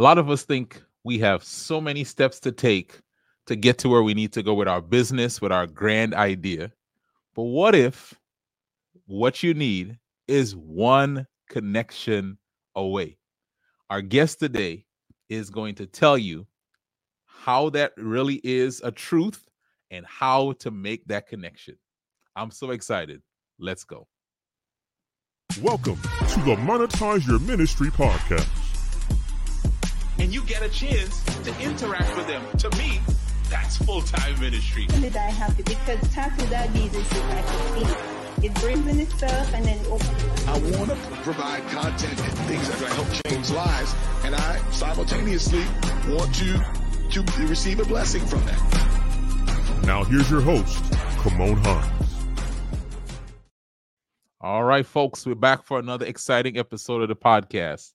A lot of us think we have so many steps to take to get to where we need to go with our business, with our grand idea. But what if what you need is one connection away? Our guest today is going to tell you how that really is a truth and how to make that connection. I'm so excited. Let's go. Welcome to the Monetize Your Ministry podcast. And you get a chance to interact with them. To me, that's full time ministry. Did I happy because Talk Without Jesus is like a seed. It brings in itself and then it opens. I want to provide content and things that will help change lives, and I simultaneously want you to receive a blessing from that. Now here's your host, Kymone Hinds. All right, folks, we're back for another exciting episode of the podcast.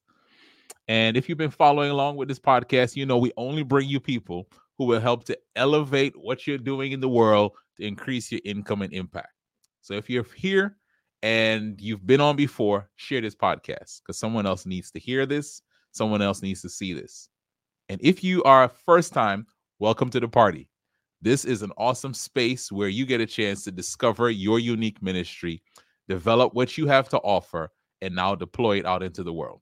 And if you've been following along with this podcast, you know we only bring you people who will help to elevate what you're doing in the world to increase your income and impact. So if you're here and you've been on before, share this podcast because someone else needs to hear this, someone else needs to see this. And if you are a first time, welcome to the party. This is an awesome space where you get a chance to discover your unique ministry, develop what you have to offer, and now deploy it out into the world.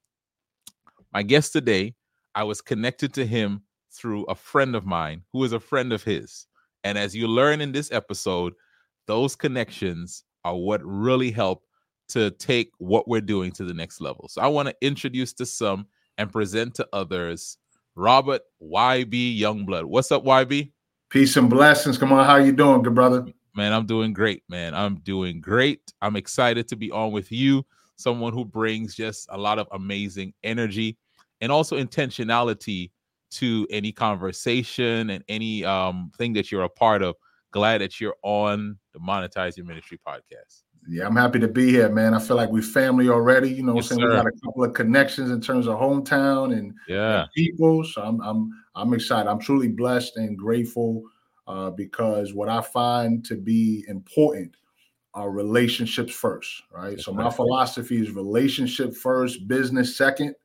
My guest today, I was connected to him through a friend of mine who is a friend of his. And as you learn in this episode, those connections are what really help to take what we're doing to the next level. So I want to introduce to some and present to others Robert YB Youngblood. What's up, YB? Peace and blessings. Come on, how you doing, good brother? Man, I'm doing great, man. I'm doing great. I'm excited to be on with you, someone who brings just a lot of amazing energy and also intentionality to any conversation and any um thing that you're a part of. Glad that you're on the Monetize Your Ministry podcast. Yeah, I'm happy to be here, man. I feel like we're family already. You know, yes, saying we got a couple of connections in terms of hometown and, yeah. and people. So I'm I'm I'm excited. I'm truly blessed and grateful uh, because what I find to be important are relationships first, right? That's so my philosophy is relationship first, business second.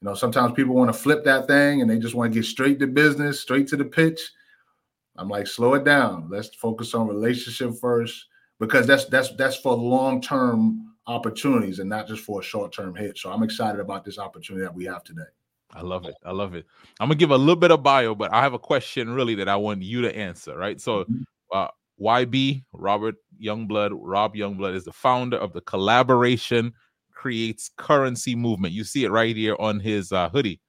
You know, sometimes people want to flip that thing and they just want to get straight to business, straight to the pitch. I'm like, slow it down. Let's focus on relationship first because that's that's that's for long-term opportunities and not just for a short-term hit. So I'm excited about this opportunity that we have today. I love it. I love it. I'm gonna give a little bit of bio, but I have a question really that I want you to answer. Right. So, mm-hmm. uh, YB Robert Youngblood, Rob Youngblood is the founder of the Collaboration creates currency movement. You see it right here on his uh, hoodie.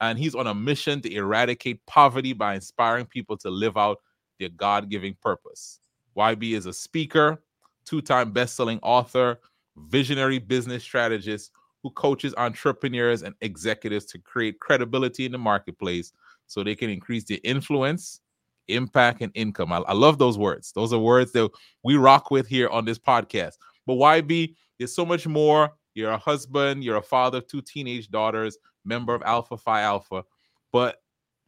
And he's on a mission to eradicate poverty by inspiring people to live out their God giving purpose. YB is a speaker, two time best selling author, visionary business strategist who coaches entrepreneurs and executives to create credibility in the marketplace so they can increase their influence, impact, and income. I, I love those words. Those are words that we rock with here on this podcast. But YB, there's so much more you're a husband, you're a father of two teenage daughters, member of Alpha Phi Alpha. But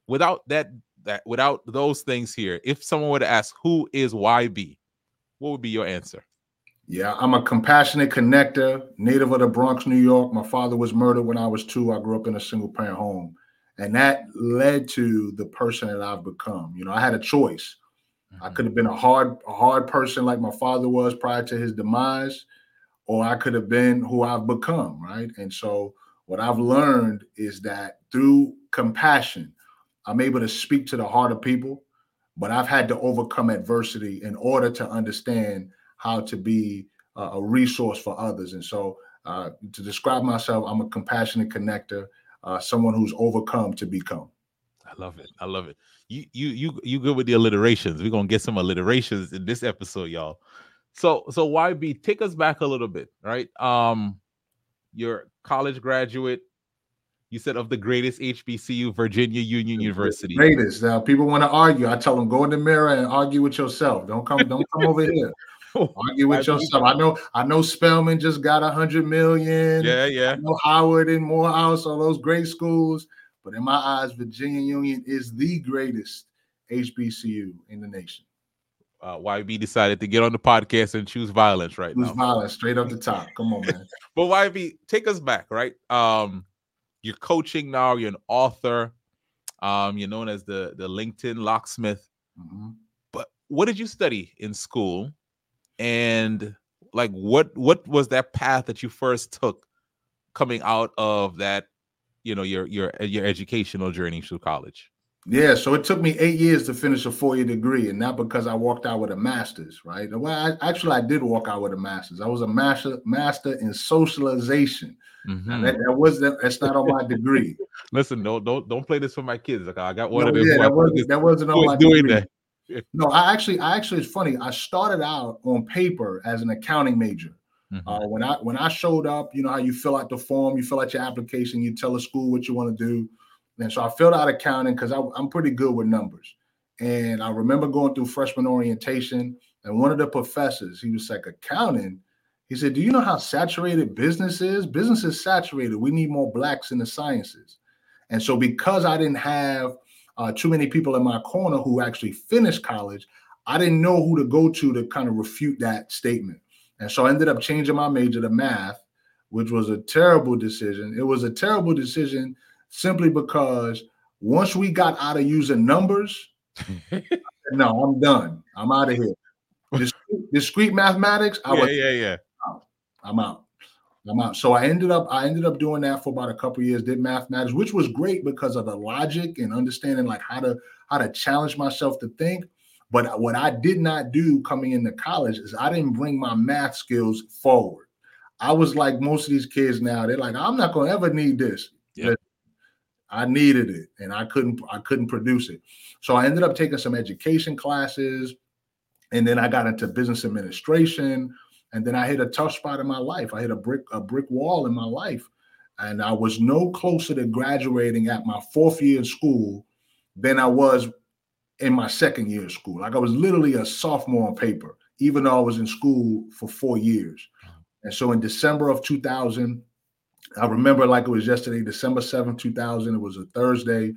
without that, that without those things here, if someone were to ask who is YB, what would be your answer? Yeah, I'm a compassionate connector, native of the Bronx, New York. My father was murdered when I was two. I grew up in a single parent home. And that led to the person that I've become. You know, I had a choice. Mm-hmm. I could have been a hard, a hard person like my father was prior to his demise or I could have been who I've become, right? And so what I've learned is that through compassion, I'm able to speak to the heart of people, but I've had to overcome adversity in order to understand how to be a resource for others. And so uh, to describe myself, I'm a compassionate connector, uh, someone who's overcome to become. I love it. I love it. You you you you good with the alliterations. We're gonna get some alliterations in this episode, y'all. So so YB, take us back a little bit, right? Um, you're college graduate. You said of the greatest HBCU, Virginia Union University. Greatest. Now people want to argue. I tell them go in the mirror and argue with yourself. Don't come. Don't come over here. Argue with yourself. I know. I know. Spelman just got a hundred million. Yeah, yeah. I know Howard and Morehouse, all those great schools. But in my eyes, Virginia Union is the greatest HBCU in the nation uh, YB decided to get on the podcast and choose violence right choose now. violence straight up the top. Come on, man. but YB, take us back, right? Um, you're coaching now. You're an author. Um, you're known as the the LinkedIn locksmith. Mhm. But what did you study in school? And like, what what was that path that you first took coming out of that? You know, your your your educational journey through college. Yeah, so it took me eight years to finish a four-year degree, and not because I walked out with a master's, right? Well, I, actually, I did walk out with a master's. I was a master master in socialization. Mhm. That, that was that, that's not on my degree. Listen, don't don't don't play this for my kids. Like I got one No, of them. yeah, that wasn't that wasn't on my doing degree. that. No, I actually, I actually, it's funny. I started out on paper as an accounting major. Mhm. Uh, when I when I showed up, you know how you fill out the form, you fill out your application, you tell the school what you want to do, and so I filled out accounting because I'm pretty good with numbers. And I remember going through freshman orientation, and one of the professors, he was like, "Accounting." He said, "Do you know how saturated business is? Business is saturated. We need more blacks in the sciences." And so, because I didn't have uh, too many people in my corner who actually finished college, I didn't know who to go to to kind of refute that statement. And so I ended up changing my major to math, which was a terrible decision. It was a terrible decision simply because once we got out of using numbers, said, no, I'm done. I'm out of here. Discrete, discrete mathematics, I yeah, was yeah, yeah. I'm out. I'm out. So I ended up I ended up doing that for about a couple years, did mathematics, which was great because of the logic and understanding like how to how to challenge myself to think. But what I did not do coming into college is I didn't bring my math skills forward. I was like most of these kids now, they're like, I'm not gonna ever need this. I needed it and I couldn't I couldn't produce it. So I ended up taking some education classes and then I got into business administration and then I hit a tough spot in my life. I hit a brick a brick wall in my life, and I was no closer to graduating at my fourth year in school than I was in my second year of school. Like I was literally a sophomore on paper, even though I was in school for four years. And so in December of 2000, I remember like it was yesterday, December 7th, 2000. It was a Thursday.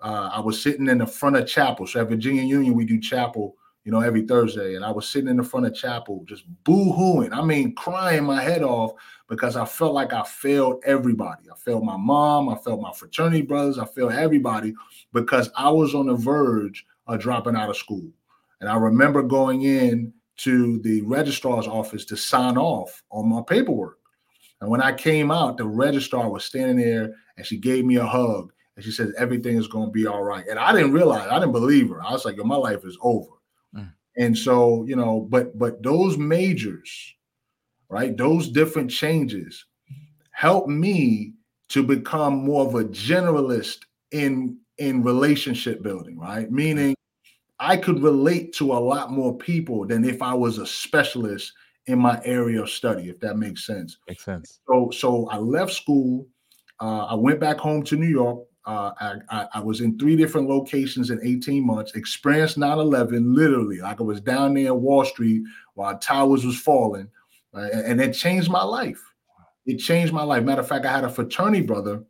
Uh, I was sitting in the front of chapel. So at Virginia Union, we do chapel you know, every Thursday. And I was sitting in the front of chapel, just boo-hooing. I mean, crying my head off because I felt like I failed everybody. I failed my mom, I failed my fraternity brothers, I failed everybody because I was on the verge of dropping out of school. And I remember going in to the registrar's office to sign off on my paperwork. And when I came out, the registrar was standing there and she gave me a hug and she said, Everything is going to be all right. And I didn't realize, I didn't believe her. I was like, Yo, my life is over. Mm. And so, you know, but but those majors, right? Those different changes help me to become more of a generalist in in relationship building, right? Meaning I could relate to a lot more people than if I was a specialist in my area of study, if that makes sense. Makes sense. So so I left school. Uh, I went back home to New York. Uh, I, I, I was in three different locations in 18 months, experienced 9-11 literally. Like I was down there in Wall Street while towers was falling. uh, and, and it changed my life. It changed my life. Matter of fact, I had a fraternity brother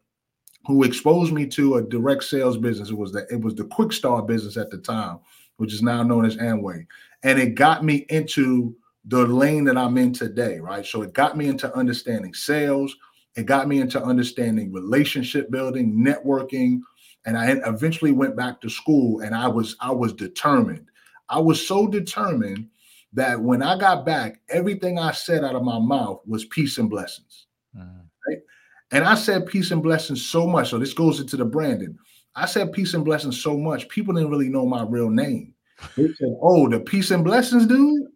who exposed me to a direct sales business. It was the it was the Quixtar business at the time, which is now known as Amway. And it got me into the lane that I'm in today, right? So it got me into understanding sales, it got me into understanding relationship building, networking, and I eventually went back to school and I was I was determined. I was so determined that when I got back, everything I said out of my mouth was peace and blessings. Mhm. And I said peace and blessings so much. So this goes into the branding. I said peace and blessings so much, people didn't really know my real name. They said, "Oh, the peace and blessings dude.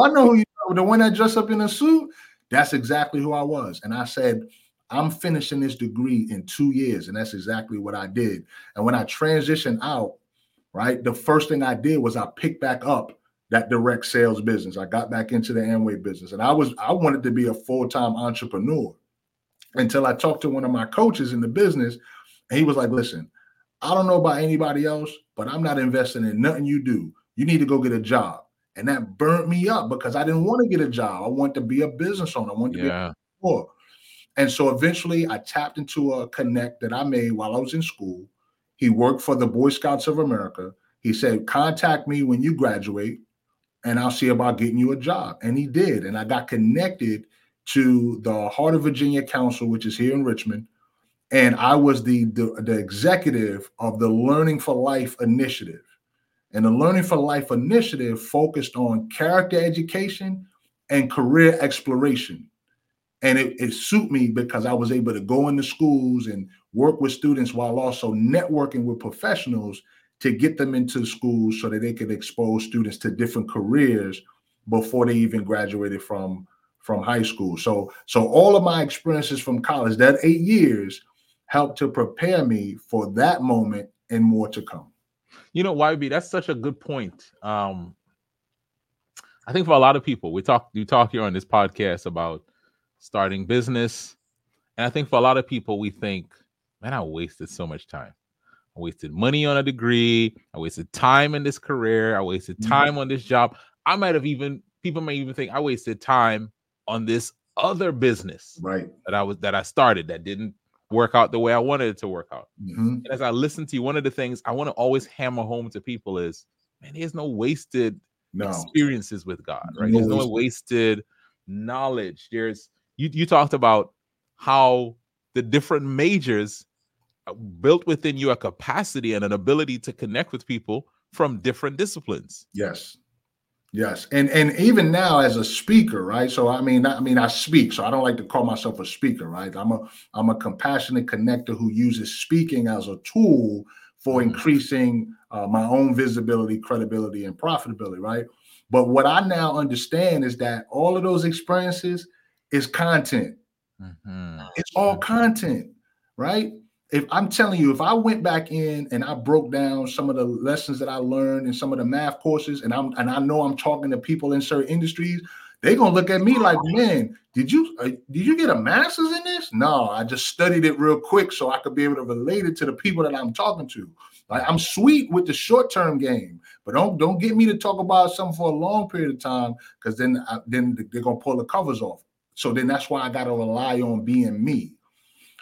Oh, I know who you are. The one that dressed up in a suit. That's exactly who I was." And I said, "I'm finishing this degree in two years," and that's exactly what I did. And when I transitioned out, right, the first thing I did was I picked back up that direct sales business. I got back into the Amway business, and I was I wanted to be a full time entrepreneur until I talked to one of my coaches in the business, and he was like, "Listen, I don't know about anybody else, but I'm not investing in nothing you do. You need to go get a job." And that burnt me up because I didn't want to get a job. I wanted to be a business owner. I wanted to be Yeah. a and so eventually I tapped into a connect that I made while I was in school. He worked for the Boy Scouts of America. He said, contact me when you graduate and I'll see about getting you a job. And he did. And I got connected to the Heart of Virginia Council, which is here in Richmond. and I was the, the the executive of the Learning for Life initiative. And the Learning for Life initiative focused on character education and career exploration. And it, it suit me because I was able to go into schools and work with students while also networking with professionals to get them into schools so that they could expose students to different careers before they even graduated from from high school. So so all of my experiences from college, that 8 years helped to prepare me for that moment and more to come. You know, YB, that's such a good point. Um, I think for a lot of people, we talk you talk here on this podcast about starting business. And I think for a lot of people, we think, man, I wasted so much time. I wasted money on a degree. I wasted time in this career. I wasted Mhm. time on this job. I might have even people may even think I wasted time on this other business Right. that I was that I started that didn't work out the way I wanted it to work out. Mhm. And as I listen to you, one of the things I want to always hammer home to people is, man, there's no wasted No. experiences with God, right? No There's no wasted knowledge. There's you you talked about how the different majors uh, built within you a capacity and an ability to connect with people from different disciplines. Yes. Yes. And and even now as a speaker, right? So I mean, I mean, I speak, so I don't like to call myself a speaker, right? I'm a I'm a compassionate connector who uses speaking as a tool for Mhm. increasing uh, my own visibility, credibility, and profitability, right? But what I now understand is that all of those experiences is content. Mhm. It's all content, right? If I'm telling you, if I went back in and I broke down some of the lessons that I learned in some of the math courses, and I'm and I know I'm talking to people in certain industries, they're gonna look at me like, man, did you uh, did you get a master's in this? No, I just studied it real quick so I could be able to relate it to the people that I'm talking to. Like I'm sweet with the short term game, but don't don't get me to talk about something for a long period of time because then I, then they're gonna pull the covers off. So then that's why I got to rely on being me,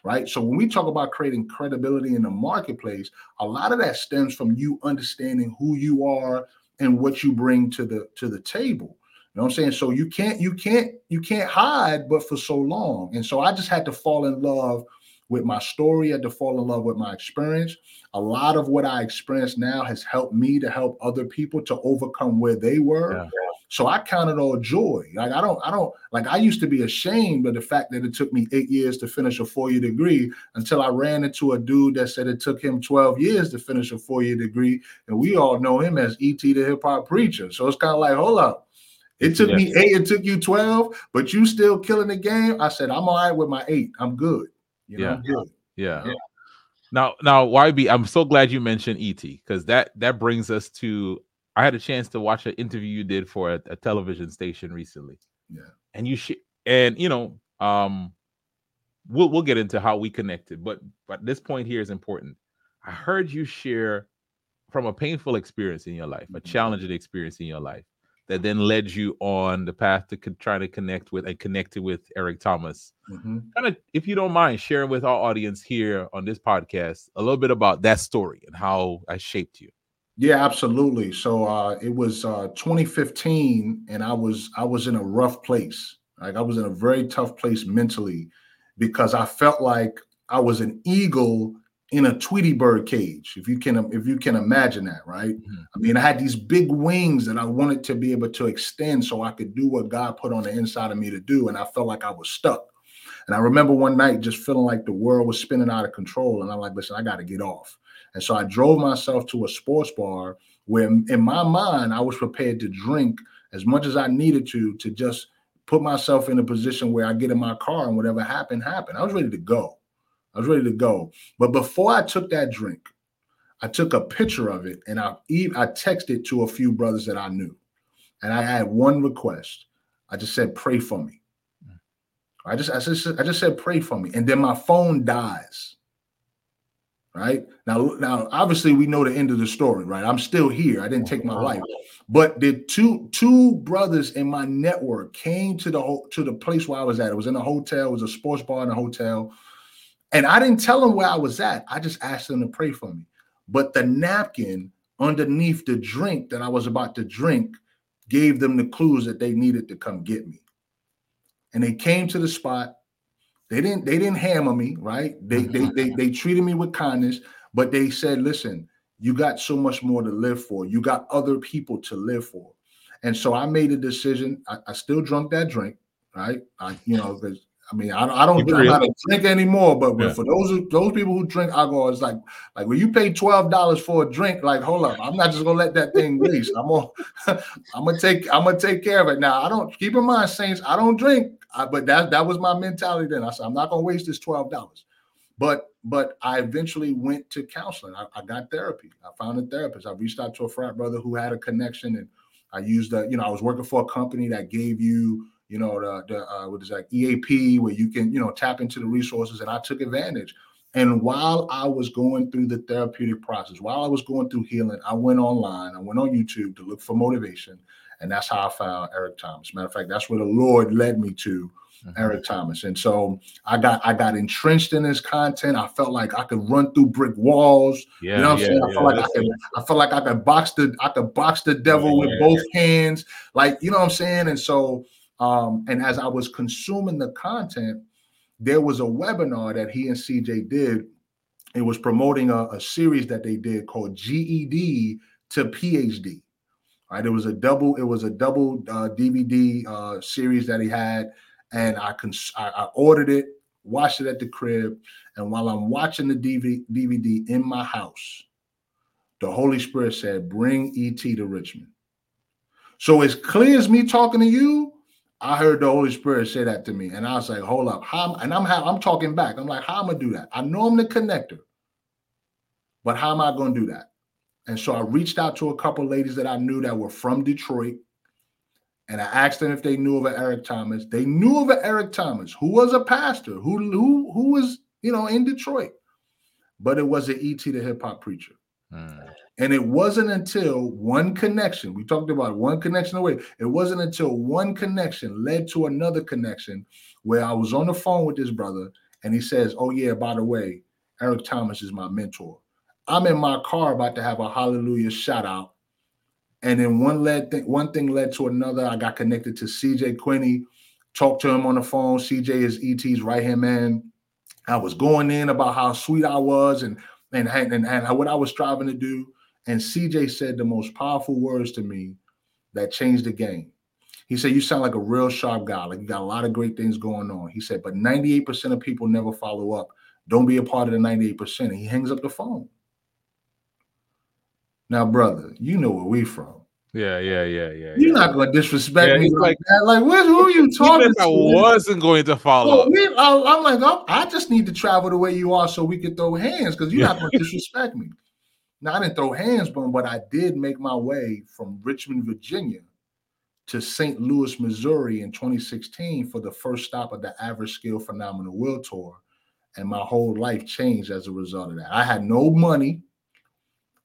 right? So when we talk about creating credibility in the marketplace, a lot of that stems from you understanding who you are and what you bring to the to the table. You know what I'm saying? So you can't you can't you can't hide but for so long. And so I just had to fall in love with my story, I had to fall in love with my experience. A lot of what I experience now has helped me to help other people to overcome where they were. Yeah. So I count it all joy. Like I don't, I don't like I used to be ashamed of the fact that it took me eight years to finish a four-year degree until I ran into a dude that said it took him 12 years to finish a four-year degree. And we all know him as ET the hip-hop preacher. So it's kind of like, hold up. It took me eight, it took you 12, but you still killing the game. I said, I'm all right with my eight. I'm good. You know, Yeah. I'm good. Yeah. Yeah. Now, now, YB, I'm so glad you mentioned ET because that that brings us to. I had a chance to watch an interview you did for a, a television station recently. Yeah. and you should, and you know, um, we'll we'll get into how we connected, but but this point here is important. I heard you share from a painful experience in your life, a Mhm. challenging experience in your life that then led you on the path to con- try to connect with and connected with Eric Thomas Mhm. kind of if you don't mind sharing with our audience here on this podcast a little bit about that story and how I shaped you. Yeah, absolutely. So uh, it was uh, 2015, and I was I was in a rough place. Like I was in a very tough place mentally because I felt like I was an eagle in a Tweety bird cage. If you can if you can imagine that, right? Mhm. I mean, I had these big wings that I wanted to be able to extend so I could do what God put on the inside of me to do, and I felt like I was stuck. And I remember one night just feeling like the world was spinning out of control, and I'm like, listen, I got to get off. And so I drove myself to a sports bar where, in my mind, I was prepared to drink as much as I needed to to just put myself in a position where I get in my car and whatever happened, happened. I was ready to go. I was ready to go. But before I took that drink, I took a picture of it and I texted to a few brothers that I knew. And I had one request. I just said, pray for me. Mm. I just I just I just said pray for me. And then my phone dies. Right? Now now obviously we know the end of the story, right? I'm still here. I didn't take my life. But the two two brothers in my network came to the to the place where I was at. It was in a hotel, it was a sports bar in a hotel. And I didn't tell them where I was at. I just asked them to pray for me. But the napkin underneath the drink that I was about to drink gave them the clues that they needed to come get me. And they came to the spot. They didn't they didn't hammer me, right? They they mm-hmm. they they treated me with kindness, but they said, listen, you got so much more to live for. You got other people to live for. And so I made a decision. I, I still drunk that drink, right? I, you know, because I mean, I, I don't drink, I don't drink anymore. But, yeah. for those those people who drink alcohol, it's like like when you pay twelve dollars for a drink. Like, hold up, I'm not just gonna let that thing waste. I'm gonna I'm gonna take I'm gonna take care of it. Now, I don't keep in mind, saints, I don't drink, I, but that that was my mentality then. I said I'm not gonna waste this twelve dollars. But but I eventually went to counseling. I, I, got therapy. I found a therapist. I reached out to a frat brother who had a connection, and I used a, you know, I was working for a company that gave you, you know, the, the uh, what is that EAP where you can, you know, tap into the resources, and I took advantage. And while I was going through the therapeutic process, while I was going through healing, I went online, I went on YouTube to look for motivation, and that's how I found Eric Thomas. Matter of fact, that's where the Lord led me to mm-hmm. Eric Thomas. And so I got I got entrenched in his content. I felt like I could run through brick walls. Yeah, you know what yeah, I'm saying? I felt like I could I felt like I could box the I could box the devil yeah, with both hands. Like, you know what I'm saying? And so um, and as I was consuming the content, there was a webinar that he and CJ did. It was promoting a, a series that they did called GED to PhD. Right, it was a double. It was a double uh, DVD uh, series that he had and I can I, I ordered it, watched it at the crib, and while I'm watching the DVD, DVD in my house, the Holy Spirit said, "Bring ET to Richmond." So as clear as me talking to you, I heard the Holy Spirit say that to me, and I was like, "Hold up!" How, and I'm I'm talking back. I'm like, "How am I gonna do that?" I know I'm the connector, but how am I gonna do that? And so I reached out to a couple ladies that I knew that were from Detroit and I asked them if they knew of Eric Thomas. They knew of Eric Thomas who was a pastor, who who who was you know in Detroit, but it was an ET the hip hop preacher. Mm. And it wasn't until one connection, we talked about one connection away. It wasn't until one connection led to another connection where I was on the phone with this brother and he says, Oh, yeah, by the way, Eric Thomas is my mentor. I'm in my car about to have a hallelujah shout out and then one led th- one thing led to another. I got connected to CJ Quinney, talked to him on the phone. CJ is ET's right hand man. I was going in about how sweet I was and and and, what I was striving to do. And CJ said the most powerful words to me that changed the game. He said, You sound like a real sharp guy. Like you got a lot of great things going on. He said, But 98% of people never follow up. Don't be a part of the 98%. And he hangs up the phone. Now, brother, you know where we from. Yeah, yeah, yeah, yeah. You're yeah. not gonna disrespect yeah, me like that. Like, what, who are you talking to? I wasn't going to follow. Oh, we, I, am like, I'm, i just need to travel the way you are so we can throw hands because you're not gonna disrespect me. Now, I didn't throw hands, but but I did make my way from Richmond, Virginia, to St. Louis, Missouri, in 2016 for the first stop of the Average Skill Phenomenal Will Tour, and my whole life changed as a result of that. I had no money.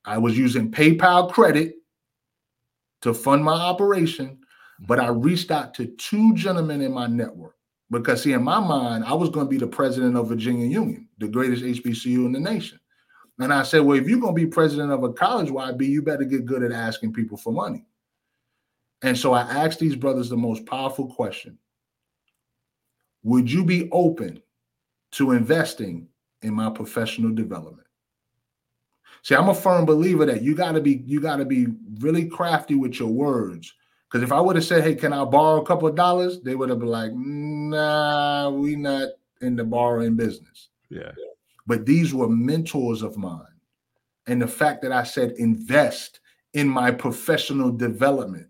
I was using PayPal credit to fund my operation, but I mm-hmm. reached out to two gentlemen in my network because, see, in my mind, I was going to be the president of Virginia Union, the greatest HBCU in the nation. And I said, well, if you're going to be president of a college, YB, you better get good at asking people for money. And so I asked these brothers the most powerful question Would you be open to investing in my professional development? See, I'm a firm believer that you gotta be you gotta be really crafty with your words. Because if I would have said, "Hey, can I borrow a couple of dollars?" they would have been like, "Nah, we not in the borrowing business." Yeah. But these were mentors of mine, and the fact that I said invest in my professional development,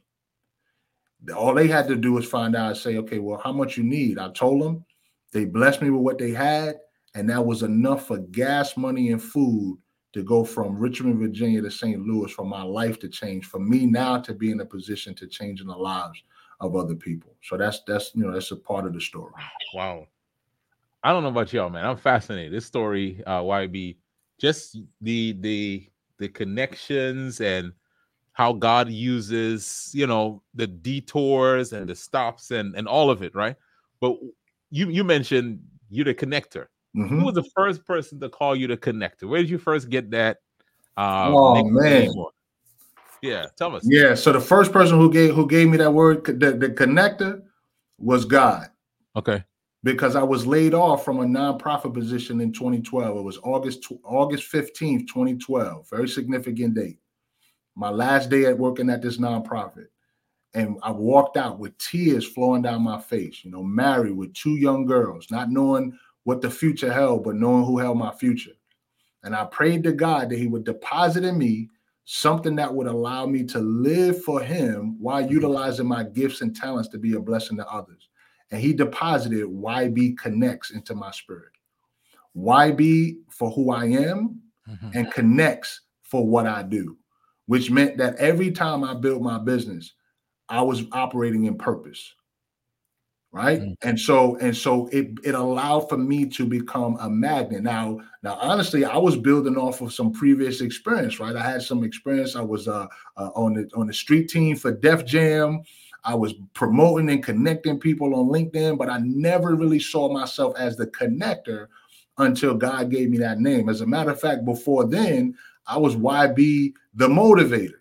all they had to do was find out and say, "Okay, well, how much you need?" I told them. They blessed me with what they had, and that was enough for gas money and food to go from Richmond, Virginia to St. Louis for my life to change, for me now to be in a position to change in the lives of other people. So that's that's you know that's a part of the story. Wow. I don't know about y'all, man. I'm fascinated. This story, uh, YB, just the the the connections and how God uses, you know, the detours and the stops and and all of it, right? But you you mentioned you're the connector. Mm-hmm. Who was the first person to call you the connector? Where did you first get that? Uh, oh man, yeah, tell us. Yeah, so the first person who gave who gave me that word, the, the connector, was God. Okay. because I was laid off from a nonprofit position in 2012. It was August August 15th, 2012. Very significant date. My last day at working at this nonprofit. And I walked out with tears flowing down my face, you know, married with two young girls, not knowing what the future held, but knowing who held my future. And I prayed to God that He would deposit in me something that would allow me to live for Him while utilizing my gifts and talents to be a blessing to others. And He deposited YB Connects into my spirit. YB for who I am Mhm. and connects for what I do, which meant that every time I built my business, I was operating in purpose. Right. Mm. And so, and so it, it allowed for me to become a magnet. Now, now, honestly, I was building off of some previous experience, right? I had some experience. I was uh, uh on the on the street team for Def Jam. I was promoting and connecting people on LinkedIn, but I never really saw myself as the connector until God gave me that name. As a matter of fact, before then, I was YB the motivator.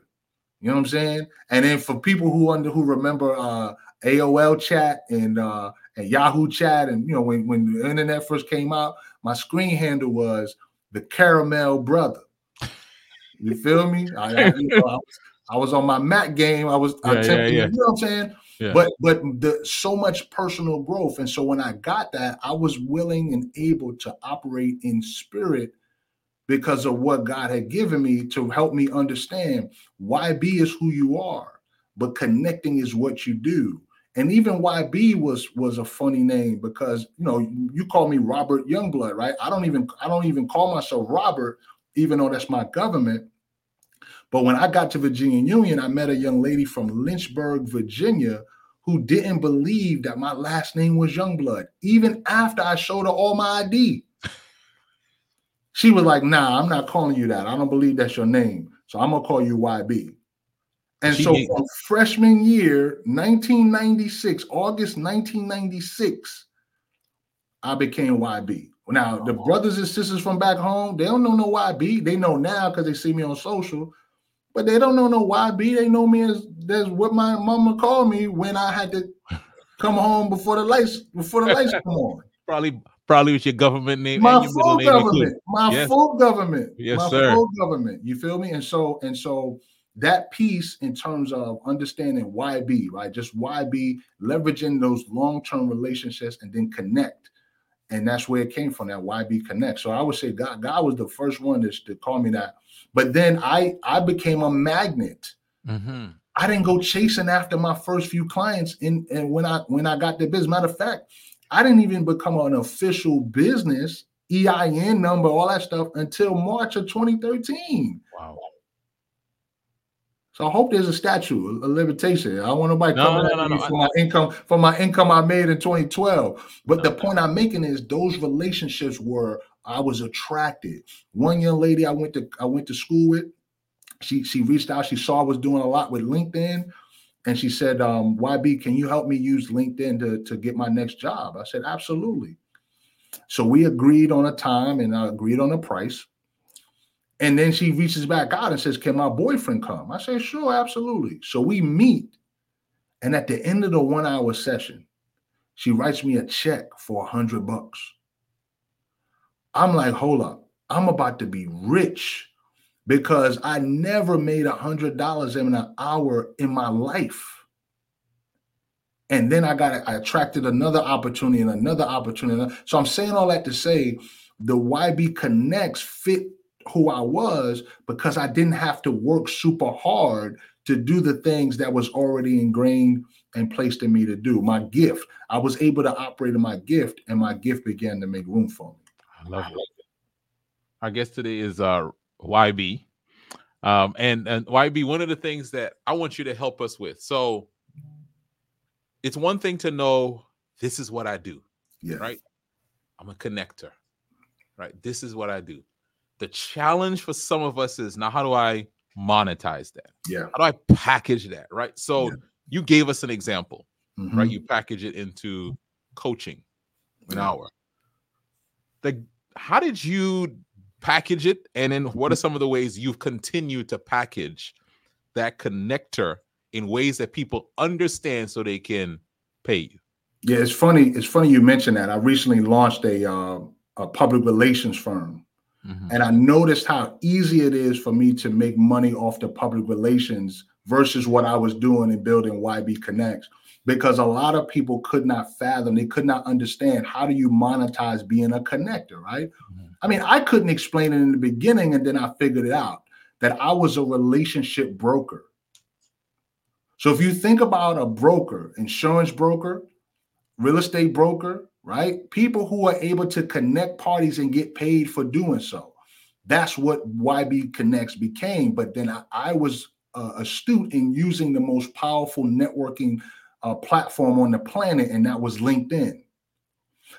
You know what I'm saying? And then for people who under who remember uh AOL chat and uh and Yahoo chat, and you know, when, when the internet first came out, my screen handle was the caramel brother. You feel me? I, I, you know, I, was, I was on my Mac game. I was Yeah, yeah, attempting, yeah. you know what I'm saying? Yeah. But but the so much personal growth. And so when I got that, I was willing and able to operate in spirit because of what God had given me to help me understand YB is who you are, but connecting is what you do. And even YB was was a funny name because you know you call me Robert Youngblood, right? I don't even I don't even call myself Robert, even though that's my government. But when I got to Virginia Union, I met a young lady from Lynchburg, Virginia, who didn't believe that my last name was Youngblood, even after I showed her all my ID. She was like, "Nah, I'm not calling you that. I don't believe that's your name. So I'm gonna call you YB." And She so from freshman year, 1996, August 1996, I became YB. Now, the brothers and sisters from back home, they don't know no YB. They know now because they see me on social, but they don't know no YB. They know me as that's what my mama called me when I had to come home before the lights before the lights come on. Probably probably with your government name My and your middle full government, my Yes. full government, Yes, my sir. full government. You feel me? And so and so that piece in terms of understanding YB, right? Just YB, leveraging those long-term relationships and then connect. And that's where it came from, that YB connect. So I would say God, God was the first one to, to call me that. But then I I became a magnet. Mhm. I didn't go chasing after my first few clients in and when I when I got the business. Matter of fact, I didn't even become an official business, EIN number, all that stuff until March of 2013. Wow. I hope there's a statute, a limitation. I don't want nobody No, coming no, at me no. for my income for my income I made in 2012. But the point I'm making is those relationships were I was attracted. One young lady I went to I went to school with, she she reached out. She saw I was doing a lot with LinkedIn, and she said, um, "YB, can you help me use LinkedIn to to get my next job?" I said, "Absolutely." So we agreed on a time and I agreed on a price. And then she reaches back out and says, Can my boyfriend come? I say, Sure, absolutely. So we meet. And at the end of the one hour session, she writes me a check for a hundred bucks. I'm like, Hold up. I'm about to be rich because I never made a hundred dollars in an hour in my life. And then I got I attracted another opportunity and another opportunity. So I'm saying all that to say the YB Connects fit who I was because I didn't have to work super hard to do the things that was already ingrained and placed in me to do. My gift, I was able to operate in my gift, and my gift began to make room for me. I love it. Our guest today is uh YB. Um, and and YB, one of the things that I want you to help us with. So it's one thing to know this is what I do, Yeah. right? I'm a connector, right? This is what I do. The challenge for some of us is now how do I monetize that? Yeah. How do I package that, right? So Yeah. you gave us an example, Mhm. right? You package it into coaching an Yeah. hour. The how did you package it? And then what are some of the ways you've continued to package that connector in ways that people understand so they can pay you? Yeah, it's funny. It's funny you mentioned that. I recently launched a uh, a public relations firm, Mhm. and I noticed how easy it is for me to make money off the public relations versus what I was doing in building YB Connects. Because a lot of people could not fathom, they could not understand how do you monetize being a connector, right? Mhm. I mean, I couldn't explain it in the beginning, and then I figured it out that I was a relationship broker. So if you think about a broker, insurance broker, real estate broker, right? People who are able to connect parties and get paid for doing so. That's what YB Connects became. But then I, I was uh, astute in using the most powerful networking uh, platform on the planet, and that was LinkedIn.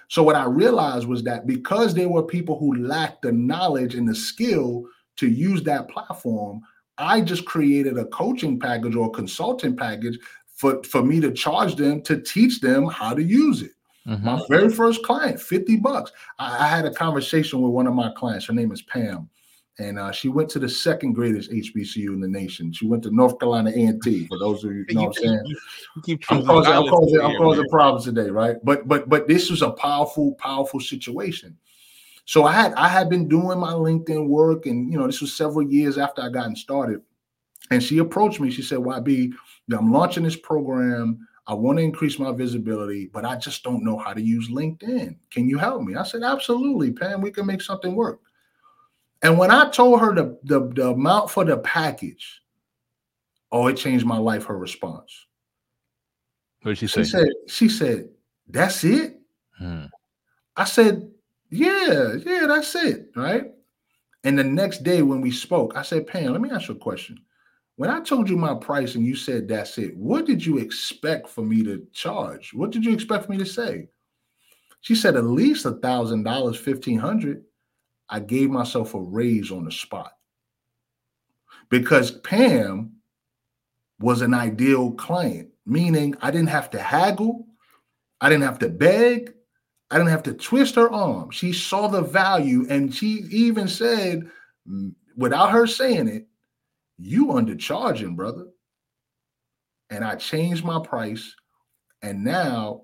So what I realized was that because there were people who lacked the knowledge and the skill to use that platform, I just created a coaching package or a consulting package for, for me to charge them to teach them how to use it. Mhm. My very first client, 50 bucks. I, I had a conversation with one of my clients. Her name is Pam. And uh, she went to the second greatest HBCU in the nation. She went to North Carolina A&T. For those of you, you know what I'm saying. You, you keep I'm causing, I'm causing, I'm here, causing problems today, right? But but but this was a powerful, powerful situation. So I had I had been doing my LinkedIn work, and you know, this was several years after I gotten started. And she approached me. She said, YB, I'm launching this program. I want to increase my visibility, but I just don't know how to use LinkedIn. Can you help me? I said, Absolutely, Pam. We can make something work. And when I told her the, the, the amount for the package, oh, it changed my life, her response. What did she say? She said, she said, that's it. Hmm. I said, yeah, yeah, that's it. Right. And the next day when we spoke, I said, Pam, let me ask you a question. When I told you my price and you said that's it, what did you expect for me to charge? What did you expect me to say? She said at least a thousand dollars, fifteen hundred. I gave myself a raise on the spot because Pam was an ideal client, meaning I didn't have to haggle, I didn't have to beg, I didn't have to twist her arm. She saw the value, and she even said, mm, without her saying it, "You undercharging, brother." And I changed my price, and now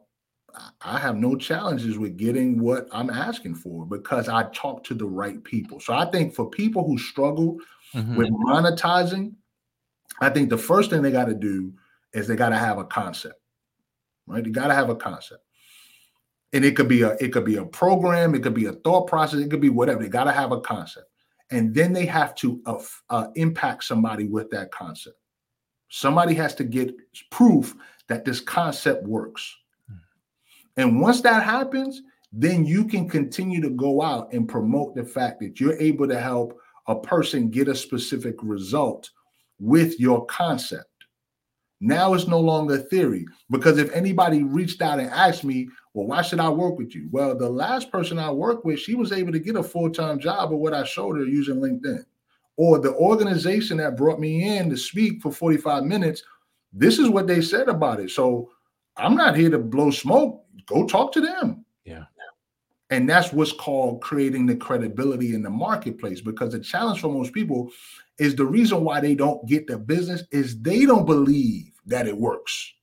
I- have no challenges with getting what I'm asking for because I talk to the right people. So I think for people who struggle Mhm. with monetizing, I think the first thing they got to do is they got to have a concept, right? You got to have a concept, and it could be a it could be a program, it could be a thought process, it could be whatever. They got to have a concept, and then they have to uh, uh, impact somebody with that concept. Somebody has to get proof that this concept works, and once that happens, then you can continue to go out and promote the fact that you're able to help a person get a specific result with your concept. Now it's no longer a theory because if anybody reached out and asked me, well, why should I work with you? Well, the last person I worked with, she was able to get a full time job of what I showed her using LinkedIn. Or the organization that brought me in to speak for 45 minutes, this is what they said about it. So I'm not here to blow smoke. Go talk to them. And that's what's called creating the credibility in the marketplace. Because the challenge for most people is the reason why they don't get the business is they don't believe that it works.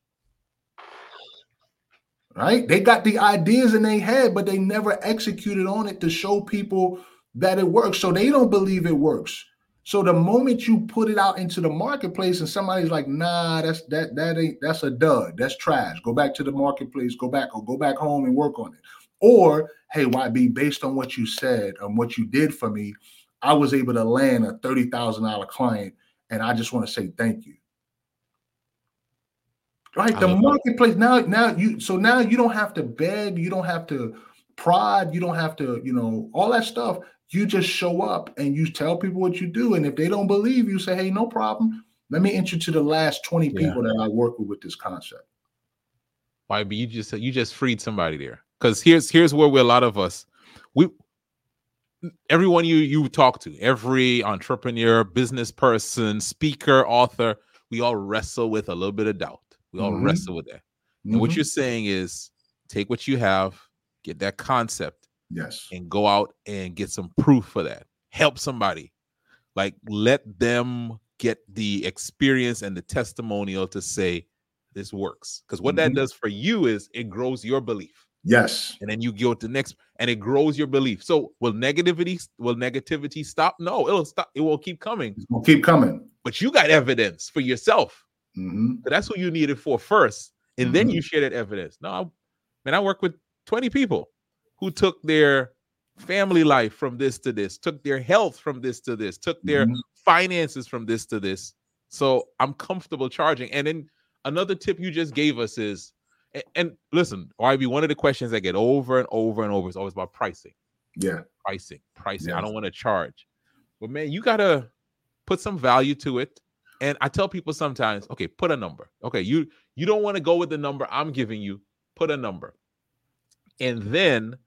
Right? They got the ideas in their head, but they never executed on it to show people that it works. So they don't believe it works. So the moment you put it out into the marketplace and somebody's like, nah, that's that that ain't that's a dud, that's trash. Go back to the marketplace, go back or go back home and work on it. Or hey, YB, based on what you said and what you did for me, I was able to land a thirty thousand dollar client, and I just want to say thank you. Right, the marketplace now. Now you so now you don't have to beg, you don't have to prod, you don't have to, you know, all that stuff. You just show up and you tell people what you do, and if they don't believe you, say, hey, no problem. Let me introduce you to the last twenty Yeah. people that I work with with this concept. Why? But you just you just freed somebody there. Because here's here's where we a lot of us we everyone you you talk to, every entrepreneur, business person, speaker, author, we all wrestle with a little bit of doubt. We all Mhm. wrestle with that. And what Mhm. you're saying is take what you have, get that concept, yes, and go out and get some proof for that. Help somebody. Like let them get the experience and the testimonial to say, this works. Because what that Mhm. does for you is it grows your belief. Yes. and then you go to the next and it grows your belief so will negativity will negativity stop no it'll stop it will keep coming It's gonna keep coming. but you got evidence for yourself hmm So that's what you need it for first and then Mhm. you share that evidence no I- man i work with 20 people who took their family life from this to this took their health from this to this took their Mhm. finances from this to this so i'm comfortable charging and then another tip you just gave us is and, and listen YB, one of the questions I get over and over and over is always about pricing Yeah. pricing, pricing. I don't want to charge. But man, you gotta put some value to it. And I tell people sometimes, okay, put a number. Okay, you you don't want to go with the number I'm giving you, put a number. And then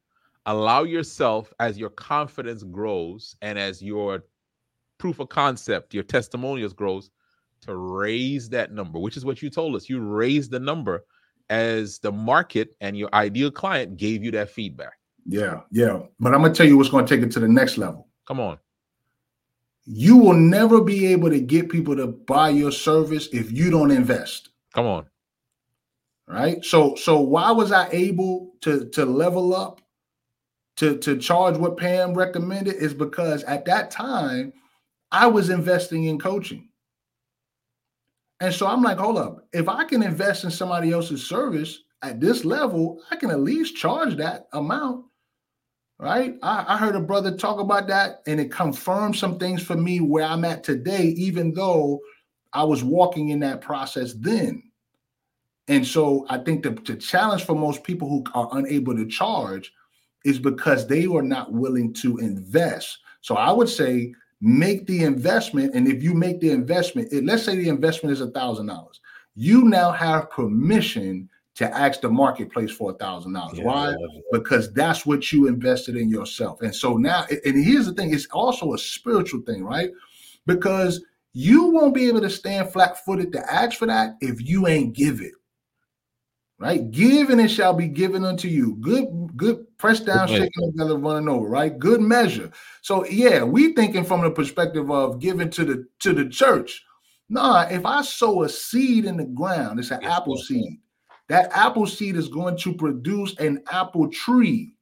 allow yourself as your confidence grows and as your proof of concept, your testimonials grows, to raise that number, which is what you told us. You raise the number as the market and your ideal client gave you that feedback. Yeah. Yeah. But I'm gonna tell you what's gonna take it to the next level. Come on. You will never be able to get people to buy your service if you don't invest. Come on. right so so why was i able to to level up to to charge what pam recommended is because at that time i was investing in coaching and so i'm like hold up. If i can invest in somebody else's service at this level i can at least charge that amount right? I, I heard a brother talk about that and it confirmed some things for me where i'm at today even though i was walking in that process then. And so I think the, the challenge for most people who are unable to charge is because they are not willing to invest. So I would say make the investment. And if you make the investment, it, let's say the investment is a thousand dollars, you now have permission to ask the marketplace for a thousand dollars. Why? Because that's what you invested in yourself. And so now, and here's the thing, it's also a spiritual thing, right? Because you won't be able to stand flat footed to ask for that if you ain't give it right? Give and it shall be given unto you. Good, good, pressed down, measure. shaking together, running over, right? Good measure. So yeah, we thinking from the perspective of giving to the to the church. Nah, if I sow a seed in the ground, it's an Yes, apple seed. That apple seed is going to produce an apple tree.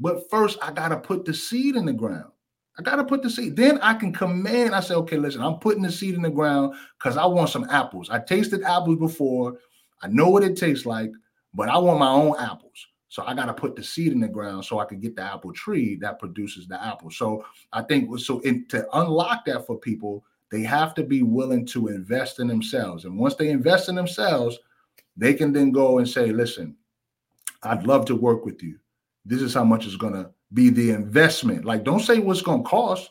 But first, I gotta put the seed in the ground. I gotta put the seed. Then I can command. I say, okay, listen, I'm putting the seed in the ground because I want some apples. I tasted apples before. I know what it tastes like, but I want my own apples. So I got to put the seed in the ground so I can get the apple tree that produces the apple. So I think so. In, to unlock that for people, they have to be willing to invest in themselves. And once they invest in themselves, they can then go and say, "Listen, I'd love to work with you. This is how much it's going to be the investment. Like, don't say what's going to cost.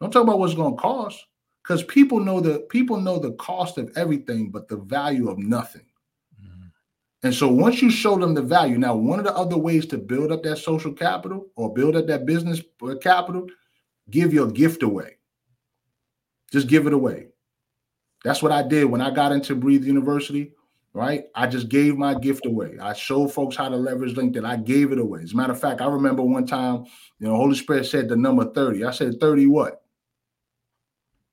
Don't talk about what's going to cost, because people know the people know the cost of everything, but the value of nothing. And so once you show them the value, now one of the other ways to build up that social capital or build up that business uh, capital, give your gift away. Just give it away. That's what I did when I got into Breathe University, right? I just gave my gift away. I showed folks how to leverage LinkedIn. I gave it away. As a matter of fact, I remember one time, you know, Holy Spirit said the number 30. I said, 30 what?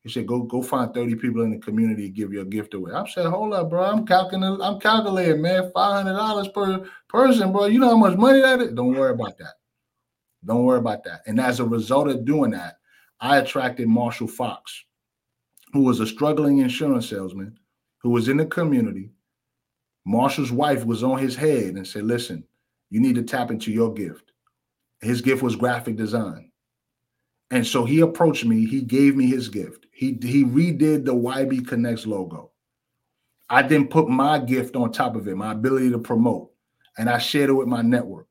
He said, go go find 30 people in the community and give your gift away. I said, hold up, bro. I'm calculating, I'm calculating, man. $500 per person, bro. You know how much money that is? Don't worry about that. Don't worry about that. And as a result of doing that, I attracted Marshall Fox, who was a struggling insurance salesman who was in the community. Marshall's wife was on his head and said, listen, you need to tap into your gift. His gift was graphic design. And so he approached me. He gave me his gift. He he redid the YB Connects logo. I then put my gift on top of it, my ability to promote, and I shared it with my network.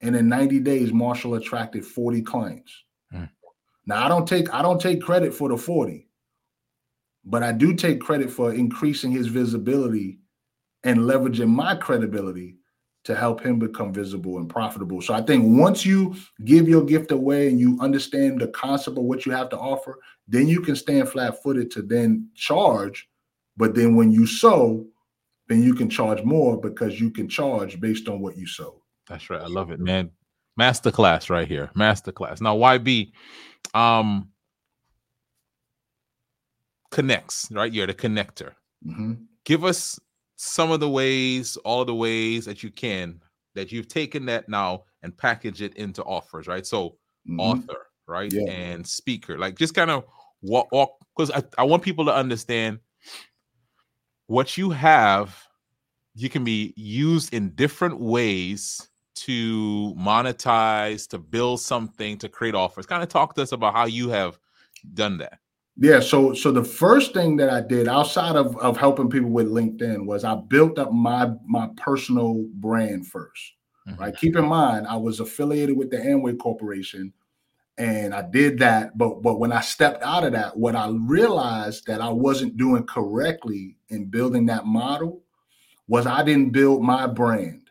And in 90 days, Marshall attracted 40 clients. Hmm. Now I don't take I don't take credit for the 40, but I do take credit for increasing his visibility and leveraging my credibility to help him become visible and profitable. So I think once you give your gift away and you understand the concept of what you have to offer, then you can stand flat footed to then charge. But then when you sow, then you can charge more because you can charge based on what you sow. That's right. I love it, man. Masterclass right here. Masterclass. Now, YB um connects, right? You're the connector. Mhm. Give us some of the ways, all of the ways that you can that you've taken that now and package it into offers, right? So Mhm. author, right? Yeah. And speaker, like just kind of walk walk because I, I want people to understand what you have, you can be used in different ways to monetize, to build something, to create offers. Kind of talk to us about how you have done that. Yeah, so so the first thing that I did outside of, of helping people with LinkedIn was I built up my my personal brand 1st Mm-hmm. Right. Keep in mind, I was affiliated with the Amway Corporation and I did that. But but when I stepped out of that, what I realized that I wasn't doing correctly in building that model was I didn't build my brand.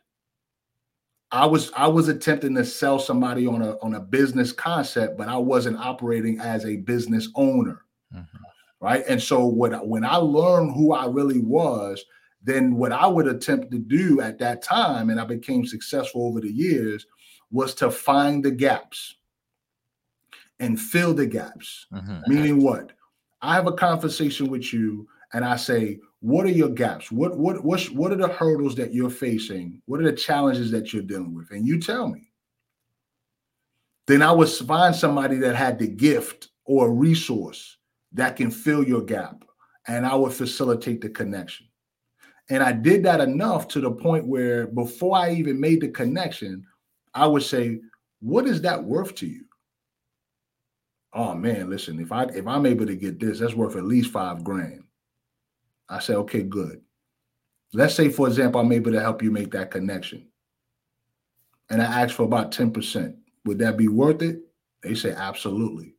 I was I was attempting to sell somebody on a on a business concept, but I wasn't operating as a business owner right? And so what when I learned who I really was, then what I would attempt to do at that time, and I became successful over the years, was to find the gaps and fill the gaps. Mhm. Meaning what? I have a conversation with you and I say, what are your gaps? What what what's what are the hurdles that you're facing? What are the challenges that you're dealing with? And you tell me. Then I would find somebody that had the gift or a resource that can fill your gap and I would facilitate the connection. And I did that enough to the point where before I even made the connection, I would say, what is that worth to you? Oh man, listen, if I if I'm able to get this, that's worth at least five grand. I say, okay, good. Let's say, for example, I'm able to help you make that connection. And I ask for about 10%. Would that be worth it? They say, absolutely.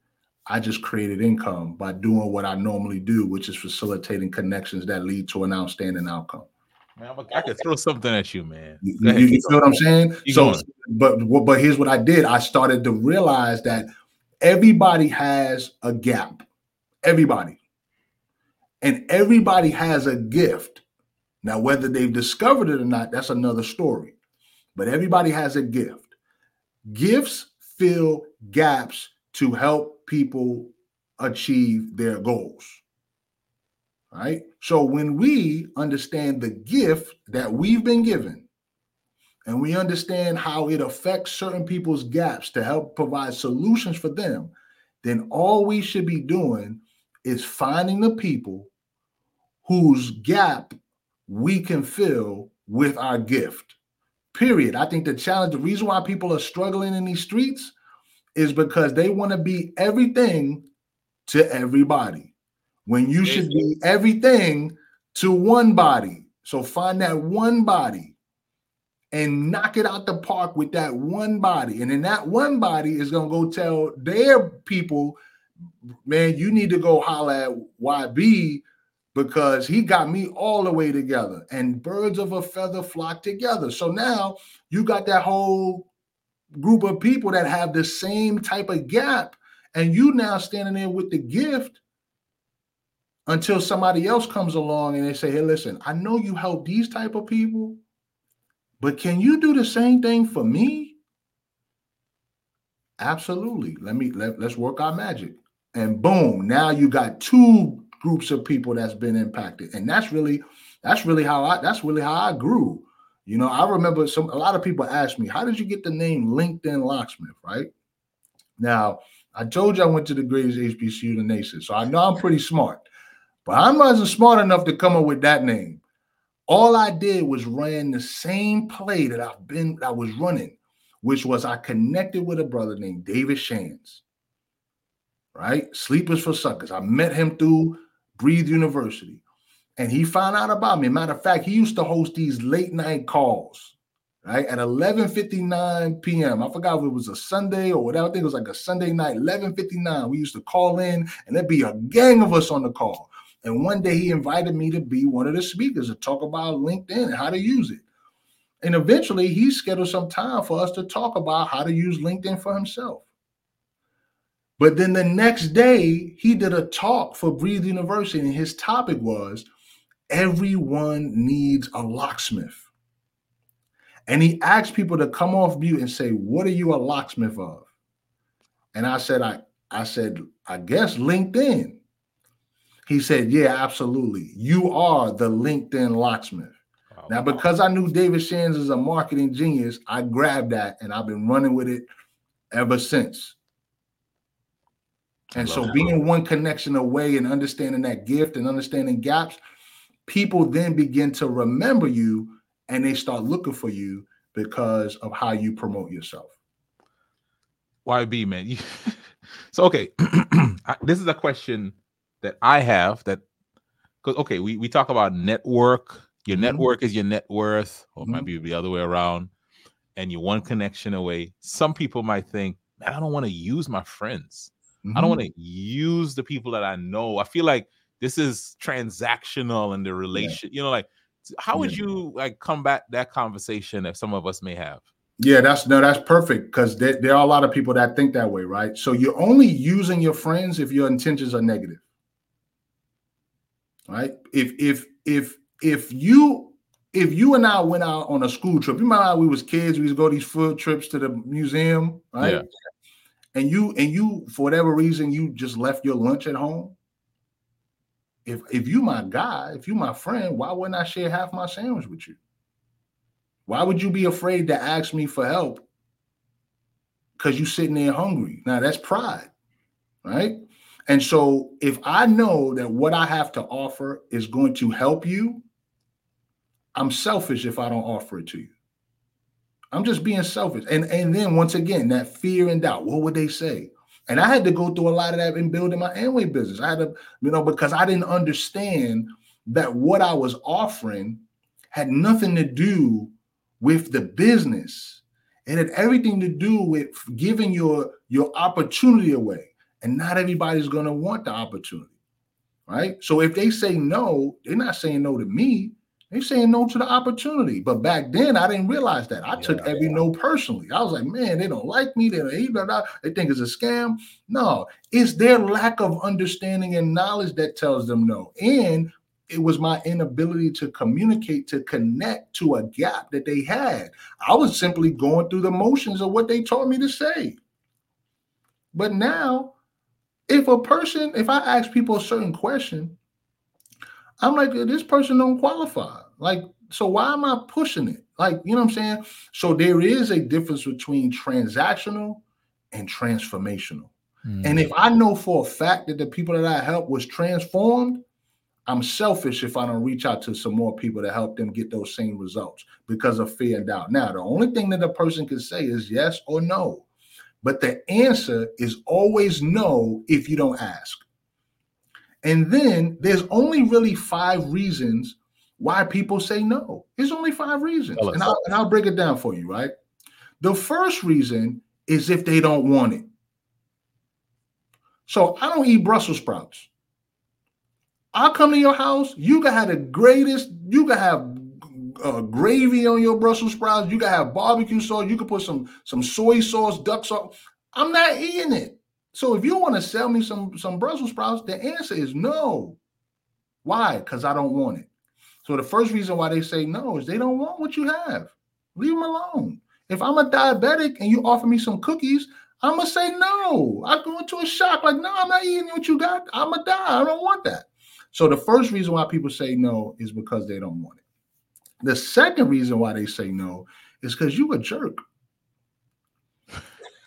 I just created income by doing what I normally do, which is facilitating connections that lead to an outstanding outcome. Man, a- I could throw something at you, man. You, you- you feel what I'm saying? Keep so, going. but but here's what I did. I started to realize that everybody has a gap. Everybody, and everybody has a gift. Now, whether they've discovered it or not, that's another story. But everybody has a gift. Gifts fill gaps to help people achieve their goals. Right? So when we understand the gift that we've been given, and we understand how it affects certain people's gaps to help provide solutions for them, then all we should be doing is finding the people whose gap we can fill with our gift. Period. I think the challenge, the reason why people are struggling in these streets is because they want to be everything to everybody when you should be everything to one body. So find that one body and knock it out the park with that one body. And then that one body is going to go tell their people, man, you need to go holler at YB because he got me all the way together. And birds of a feather flock together. So now you got that whole group of people that have the same type of gap. And you now standing there with the gift until somebody else comes along and they say, hey, listen, I know you help these type of people, but can you do the same thing for me? Absolutely. Let me let, let's work our magic. And boom, now you got two groups of people that's been impacted. And that's really, that's really how I that's really how I grew. You know, I remember some a lot of people ask me, how did you get the name LinkedIn Locksmith? Right. Now, I told you I went to the greatest HBCU in the nation, so I know I'm pretty smart, but I wasn't smart enough to come up with that name. All I did was ran the same play that I've been I was running, which was I connected with a brother named David Shands. Right? Sleepers for Suckers. I met him through Breathe University. And he found out about me. Matter of fact, he used to host these late night calls, right? At 11:59 p.m. I forgot if it was a Sunday or whatever. I think it was like a Sunday night, 11:59. We used to call in, and there'd be a gang of us on the call. And one day he invited me to be one of the speakers to talk about LinkedIn and how to use it. And eventually he scheduled some time for us to talk about how to use LinkedIn for himself. But then the next day, he did a talk for Breathe University, and his topic was everyone needs a locksmith. And he asked people to come off mute and say, What are you a locksmith of? And I said, I, I said, I guess LinkedIn. He said, Yeah, absolutely. You are the LinkedIn locksmith. Now, because I knew David Shands is a marketing genius, I grabbed that and I've been running with it ever since. And so, being one connection away and understanding that gift and understanding gaps, people then begin to remember you and they start looking for you because of how you promote yourself. YB, man. So, okay, this is a question that I have that, because, okay, we, we talk about network. Your Mhm. network is your net worth, or it Mhm. might be the other way around, and you're one connection away. Some people might think, man, I don't want to use my friends. I Mhm. don't want to use the people that I know. I feel like this is transactional in the relation. You know, like how would Yeah. you like combat that conversation that some of us may have? Yeah, that's no, that's perfect because there, there are a lot of people that think that way, right? So you're only using your friends if your intentions are negative, right? If if if if you if you and I went out on a school trip, you remember how we was kids, we used to go these field trips to the museum, right? Yeah. And you and you for whatever reason you just left your lunch at home. If if you my guy, if you my friend, why wouldn't I share half my sandwich with you? Why would you be afraid to ask me for help? Because you sitting there hungry. Now that's pride, right? And so if I know that what I have to offer is going to help you, I'm selfish if I don't offer it to you. I'm just being selfish. And and then once again, that fear and doubt. What would they say? And I had to go through a lot of that in building my Amway business. I had to, you know, because I didn't understand that what I was offering had nothing to do with the business. It had everything to do with giving your your opportunity away. And not everybody's going to want the opportunity. Right? So if they say no, they're not saying no to me. They're saying no to the opportunity. But back then, I didn't realize that. I took Yeah. every no personally. I was like, man, they don't like me. They don't me. They think it's a scam. No, it's their lack of understanding and knowledge that tells them no. And it was my inability to communicate, to connect to a gap that they had. I was simply going through the motions of what they taught me to say. But now, if a person, if I ask people a certain question, I'm like, this person don't qualify. Like, so why am I pushing it? Like, you know what I'm saying? So there is a difference between transactional and transformational. Hmm. And if I know for a fact that the people that I help was transformed, I'm selfish if I don't reach out to some more people to help them get those same results because of fear and doubt. Now, the only thing that a person can say is yes or no. But the answer is always no if you don't ask. And then there's only really five reasons why people say no. There's only five reasons. And I'll, and I'll break it down for you, right? The first reason is if they don't want it. So I don't eat Brussels sprouts. I'll come to your house. You can have the greatest. You can have uh, gravy on your Brussels sprouts. You can have barbecue sauce. You can put some some soy sauce, duck sauce. I'm not eating it. So if you want to sell me some some Brussels sprouts, the answer is no. Why? Because I don't want it. So the first reason why they say no is they don't want what you have. Leave them alone. If I'm a diabetic and you offer me some cookies, I'm gonna say no. I go into a shock like, no, I'm not eating what you got. I'm gonna die. I don't want that. So the first reason why people say no is because they don't want it. The second reason why they say no is because you a jerk.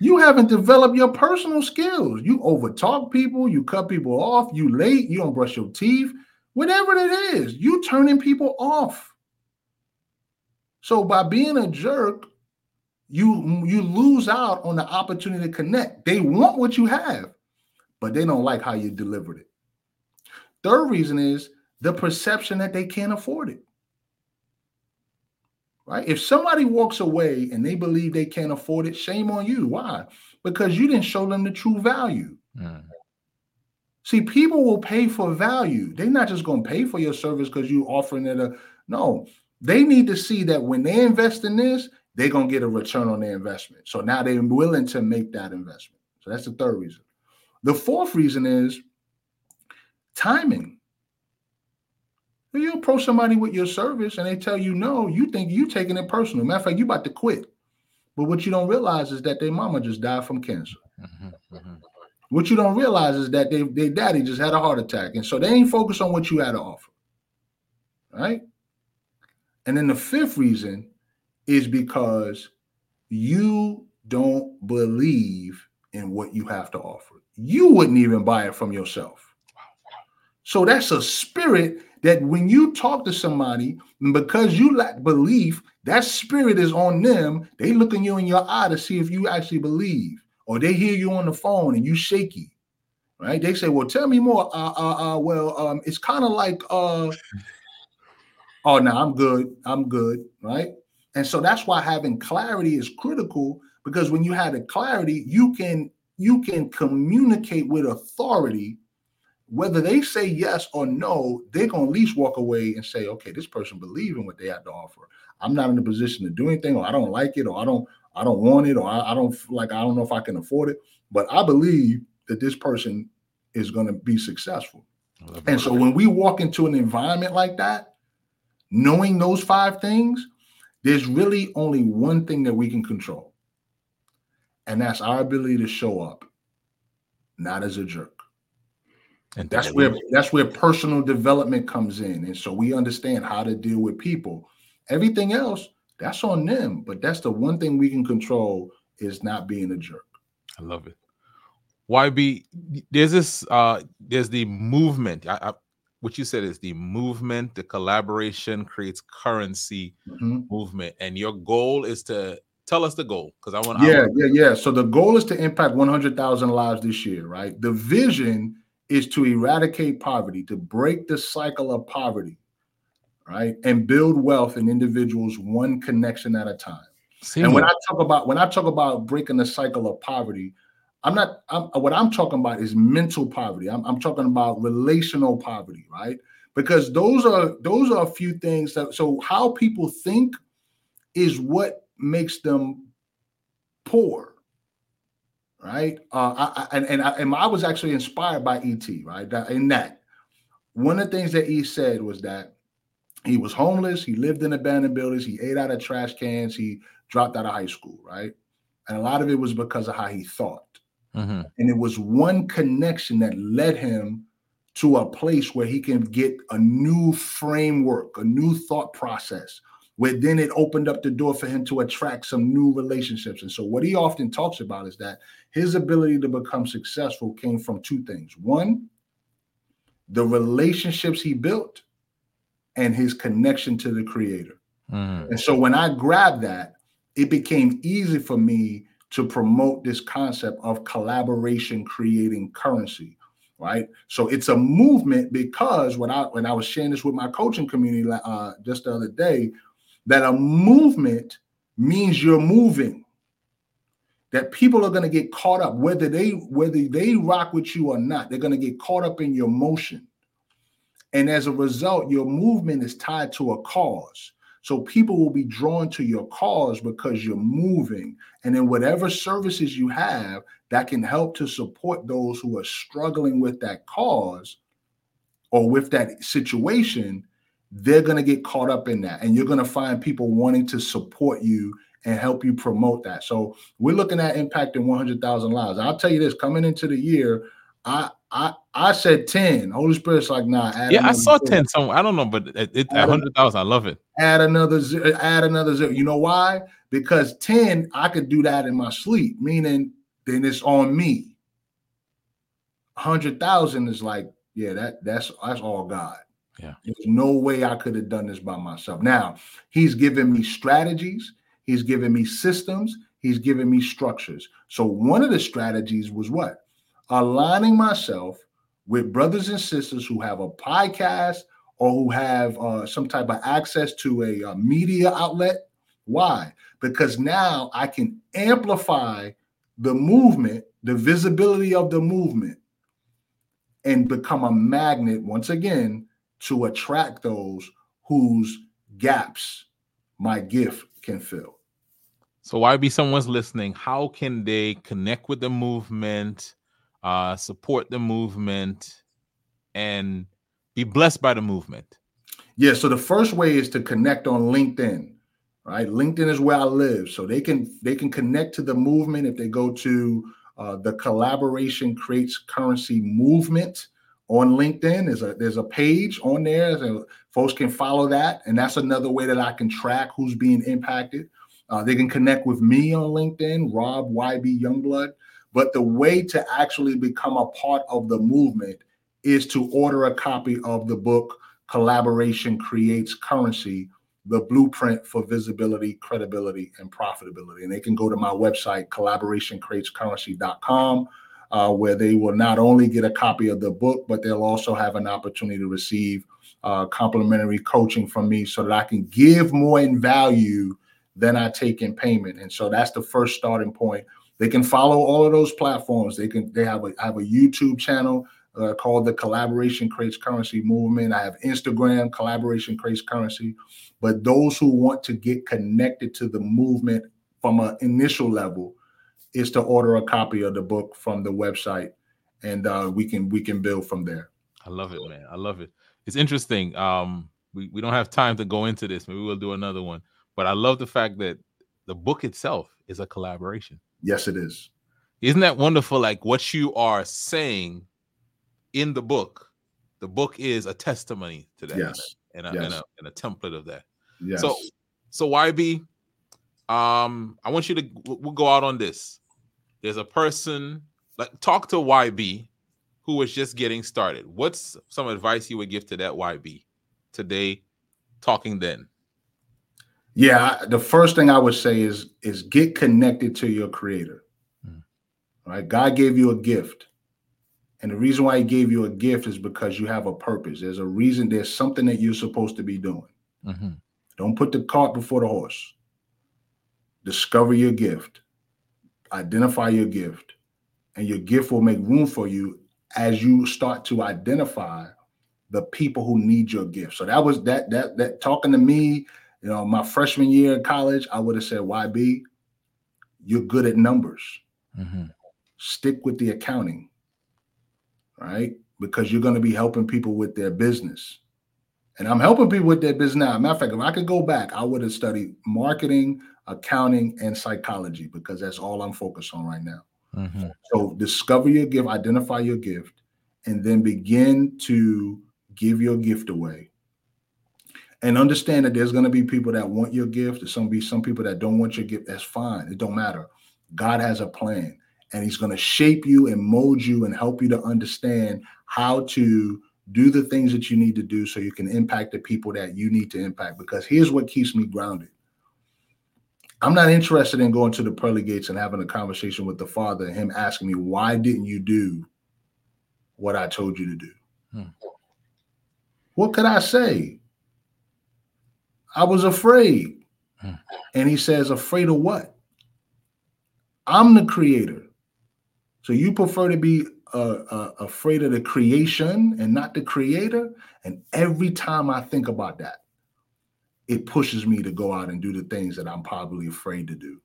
You haven't developed your personal skills. You overtalk people, you cut people off, you late, you don't brush your teeth, whatever it is, you turning people off. So by being a jerk, you you lose out on the opportunity to connect. They want what you have, but they don't like how you delivered it. Third reason is the perception that they can't afford it. Right? If somebody walks away and they believe they can't afford it, shame on you. Why? Because you didn't show them the true value. Mm. See, people will pay for value. They're not just going to pay for your service because you're offering it a no. They need to see that when they invest in this, they're going to get a return on their investment. So now they're willing to make that investment. So that's the third reason. The fourth reason is timing. When you approach somebody with your service and they tell you no, you think you taking it personal. Matter of fact, you about to quit. But what you don't realize is that their mama just died from cancer. Mhm, mhm. What you don't realize is that they, their daddy just had a heart attack. And so they ain't focused on what you had to offer. Right? And then the fifth reason is because you don't believe in what you have to offer. You wouldn't even buy it from yourself. So that's a spirit that when you talk to somebody, because you lack belief, that spirit is on them. They looking you in your eye to see if you actually believe, or they hear you on the phone and you shaky, right? They say, "Well, tell me more." Uh, uh, uh well, um, it's kind of like, uh, oh, no, I'm good, I'm good, right? And so that's why having clarity is critical because when you have the clarity, you can you can communicate with authority whether they say yes or no, they're gonna at least walk away and say, okay, this person believes in what they have to offer. I'm not in a position to do anything, or I don't like it, or I don't, I don't want it, or I, I don't like, I don't know if I can afford it. But I believe that this person is gonna be successful. And so when we walk into an environment like that, knowing those five things, there's really only one thing that we can control. And that's our ability to show up, not as a jerk. And that's where that's where personal development comes in. And so we understand how to deal with people. Everything else, that's on them. But that's the one thing we can control is not being a jerk. I love it. YB, there's this uh there's the movement. I, I what you said is the movement, the collaboration creates currency mm-hmm. movement. And your goal is to tell us the goal because I want yeah, I want- yeah, yeah. So the goal is to impact 100,000 lives this year, right? The vision is to eradicate poverty, to break the cycle of poverty, right? And build wealth in individuals one connection at a time. See and when I talk about when I talk about breaking the cycle of poverty, I'm not I'm, what I'm talking about is mental poverty. I'm, I'm talking about relational poverty, right? Because those are those are a few things that so how people think is what makes them poor right? Uh, I, I, and and I, and I was actually inspired by ET, right? That, in that, one of the things that he said was that he was homeless, he lived in abandoned buildings, he ate out of trash cans, he dropped out of high school, right? And a lot of it was because of how he thought. Mm-hmm. And it was one connection that led him to a place where he can get a new framework, a new thought process, where then it opened up the door for him to attract some new relationships. And so, what he often talks about is that his ability to become successful came from two things one, the relationships he built, and his connection to the creator. Mm. And so, when I grabbed that, it became easy for me to promote this concept of collaboration creating currency right so it's a movement because when i when i was sharing this with my coaching community uh, just the other day that a movement means you're moving that people are going to get caught up whether they whether they rock with you or not they're going to get caught up in your motion. And as a result your movement is tied to a cause. So people will be drawn to your cause because you're moving. And then whatever services you have that can help to support those who are struggling with that cause or with that situation they're going to get caught up in that and you're going to find people wanting to support you and help you promote that. So we're looking at impacting 100000 lives. I'll tell you this coming into the year i i i said 10 holy spirit's like nah yeah i saw 10 somewhere. I don't know but it, it 100000 i love it. Add another zero add another zero you know why? Because 10 i could do that in my sleep meaning then it's on me. 100000 is like yeah that that's that's all god yeah. There's no way I could have done this by myself. Now, he's given me strategies, he's given me systems, he's given me structures. So, one of the strategies was what? Aligning myself with brothers and sisters who have a podcast or who have uh, some type of access to a, a uh, media outlet. Why? Because now I can amplify the movement, the visibility of the movement, and become a magnet once again to attract those whose gaps my gift can fill. So, YB someone's listening? How can they connect with the movement, uh, support the movement, and be blessed by the movement? Yeah. So the first way is to connect on LinkedIn. Right, LinkedIn is where I live, so they can they can connect to the movement if they go to uh, the collaboration creates currency movement on LinkedIn. There's a there's a page on there, folks can follow that, and that's another way that I can track who's being impacted. Uh, they can connect with me on LinkedIn, Rob YB Youngblood. But the way to actually become a part of the movement is to order a copy of the book Collaboration Creates Currency the blueprint for visibility, credibility, and profitability. And they can go to my website, collaborationcreatescurrency.com, uh, where they will not only get a copy of the book, but they'll also have an opportunity to receive uh, complimentary coaching from me so that I can give more in value than I take in payment. And so that's the first starting point. They can follow all of those platforms. They can they have a have a YouTube channel uh, called the Collaboration Creates Currency Movement. I have Instagram, Collaboration Creates Currency. But those who want to get connected to the movement from an initial level is to order a copy of the book from the website, and uh, we can we can build from there. I love it, man. I love it. It's interesting. Um, we, we don't have time to go into this. Maybe we'll do another one. But I love the fact that the book itself is a collaboration. Yes, it is. Isn't that wonderful? Like what you are saying in the book, the book is a testimony to that. Yes. And a, yes. and, a, and a template of that. Yes. So, so YB, um, I want you to we'll go out on this. There's a person like talk to YB who was just getting started. What's some advice you would give to that YB today? Talking then. Yeah, the first thing I would say is is get connected to your creator. Mm. Right? God gave you a gift. And the reason why he gave you a gift is because you have a purpose. There's a reason, there's something that you're supposed to be doing. Mm-hmm. Don't put the cart before the horse. Discover your gift, identify your gift, and your gift will make room for you as you start to identify the people who need your gift. So that was that that that talking to me, you know, my freshman year in college, I would have said, YB, you're good at numbers. Mm-hmm. Stick with the accounting right? Because you're going to be helping people with their business. And I'm helping people with their business now. Matter of fact, if I could go back, I would have studied marketing, accounting, and psychology because that's all I'm focused on right now. Mm-hmm. So discover your gift, identify your gift, and then begin to give your gift away. And understand that there's going to be people that want your gift. There's going to be some people that don't want your gift. That's fine. It don't matter. God has a plan and he's going to shape you and mold you and help you to understand how to do the things that you need to do so you can impact the people that you need to impact because here's what keeps me grounded i'm not interested in going to the pearly gates and having a conversation with the father and him asking me why didn't you do what i told you to do hmm. what could i say i was afraid hmm. and he says afraid of what i'm the creator so you prefer to be uh, uh, afraid of the creation and not the creator. And every time I think about that, it pushes me to go out and do the things that I'm probably afraid to do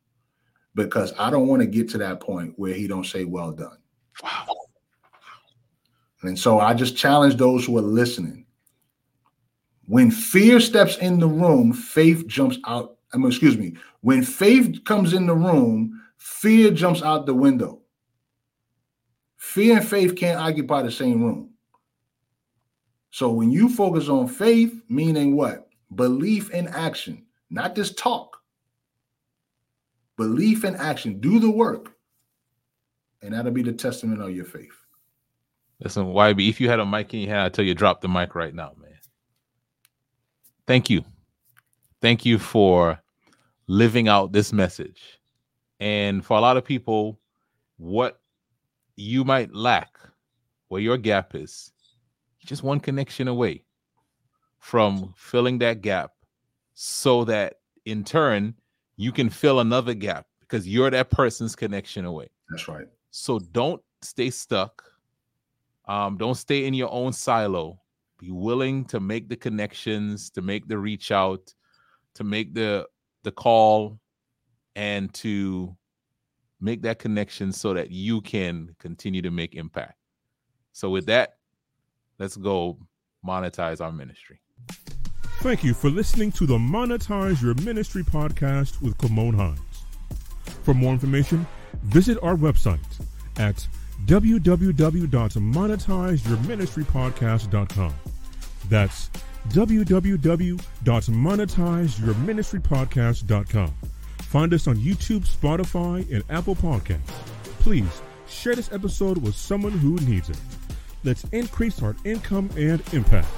because I don't want to get to that point where he don't say well done. Wow. And so I just challenge those who are listening. When fear steps in the room, faith jumps out. I mean, excuse me. When faith comes in the room, fear jumps out the window. Fear and faith can't occupy the same room. So when you focus on faith, meaning what? Belief in action, not just talk. Belief in action. Do the work. And that'll be the testament of your faith. Listen, YB, if you had a mic in your hand, I tell you drop the mic right now, man. Thank you. Thank you for living out this message. And for a lot of people, what you might lack, where your gap is, just one connection away from filling that gap so that in turn you can fill another gap because you're that person's connection away. That's right. So don't stay stuck. Um, don't stay in your own silo. Be willing to make the connections, to make the reach out, to make the the call, and to make that connection so that you can continue to make impact. So with that, let's go monetize our ministry. Thank you for listening to the Monetize Your Ministry podcast with Kymone Hinds. For more information, visit our website at www.monetizeyourministrypodcast.com. That's www.monetizeyourministrypodcast.com. Find us on YouTube, Spotify, and Apple Podcasts. Please share this episode with someone who needs it. Let's increase our income and impact.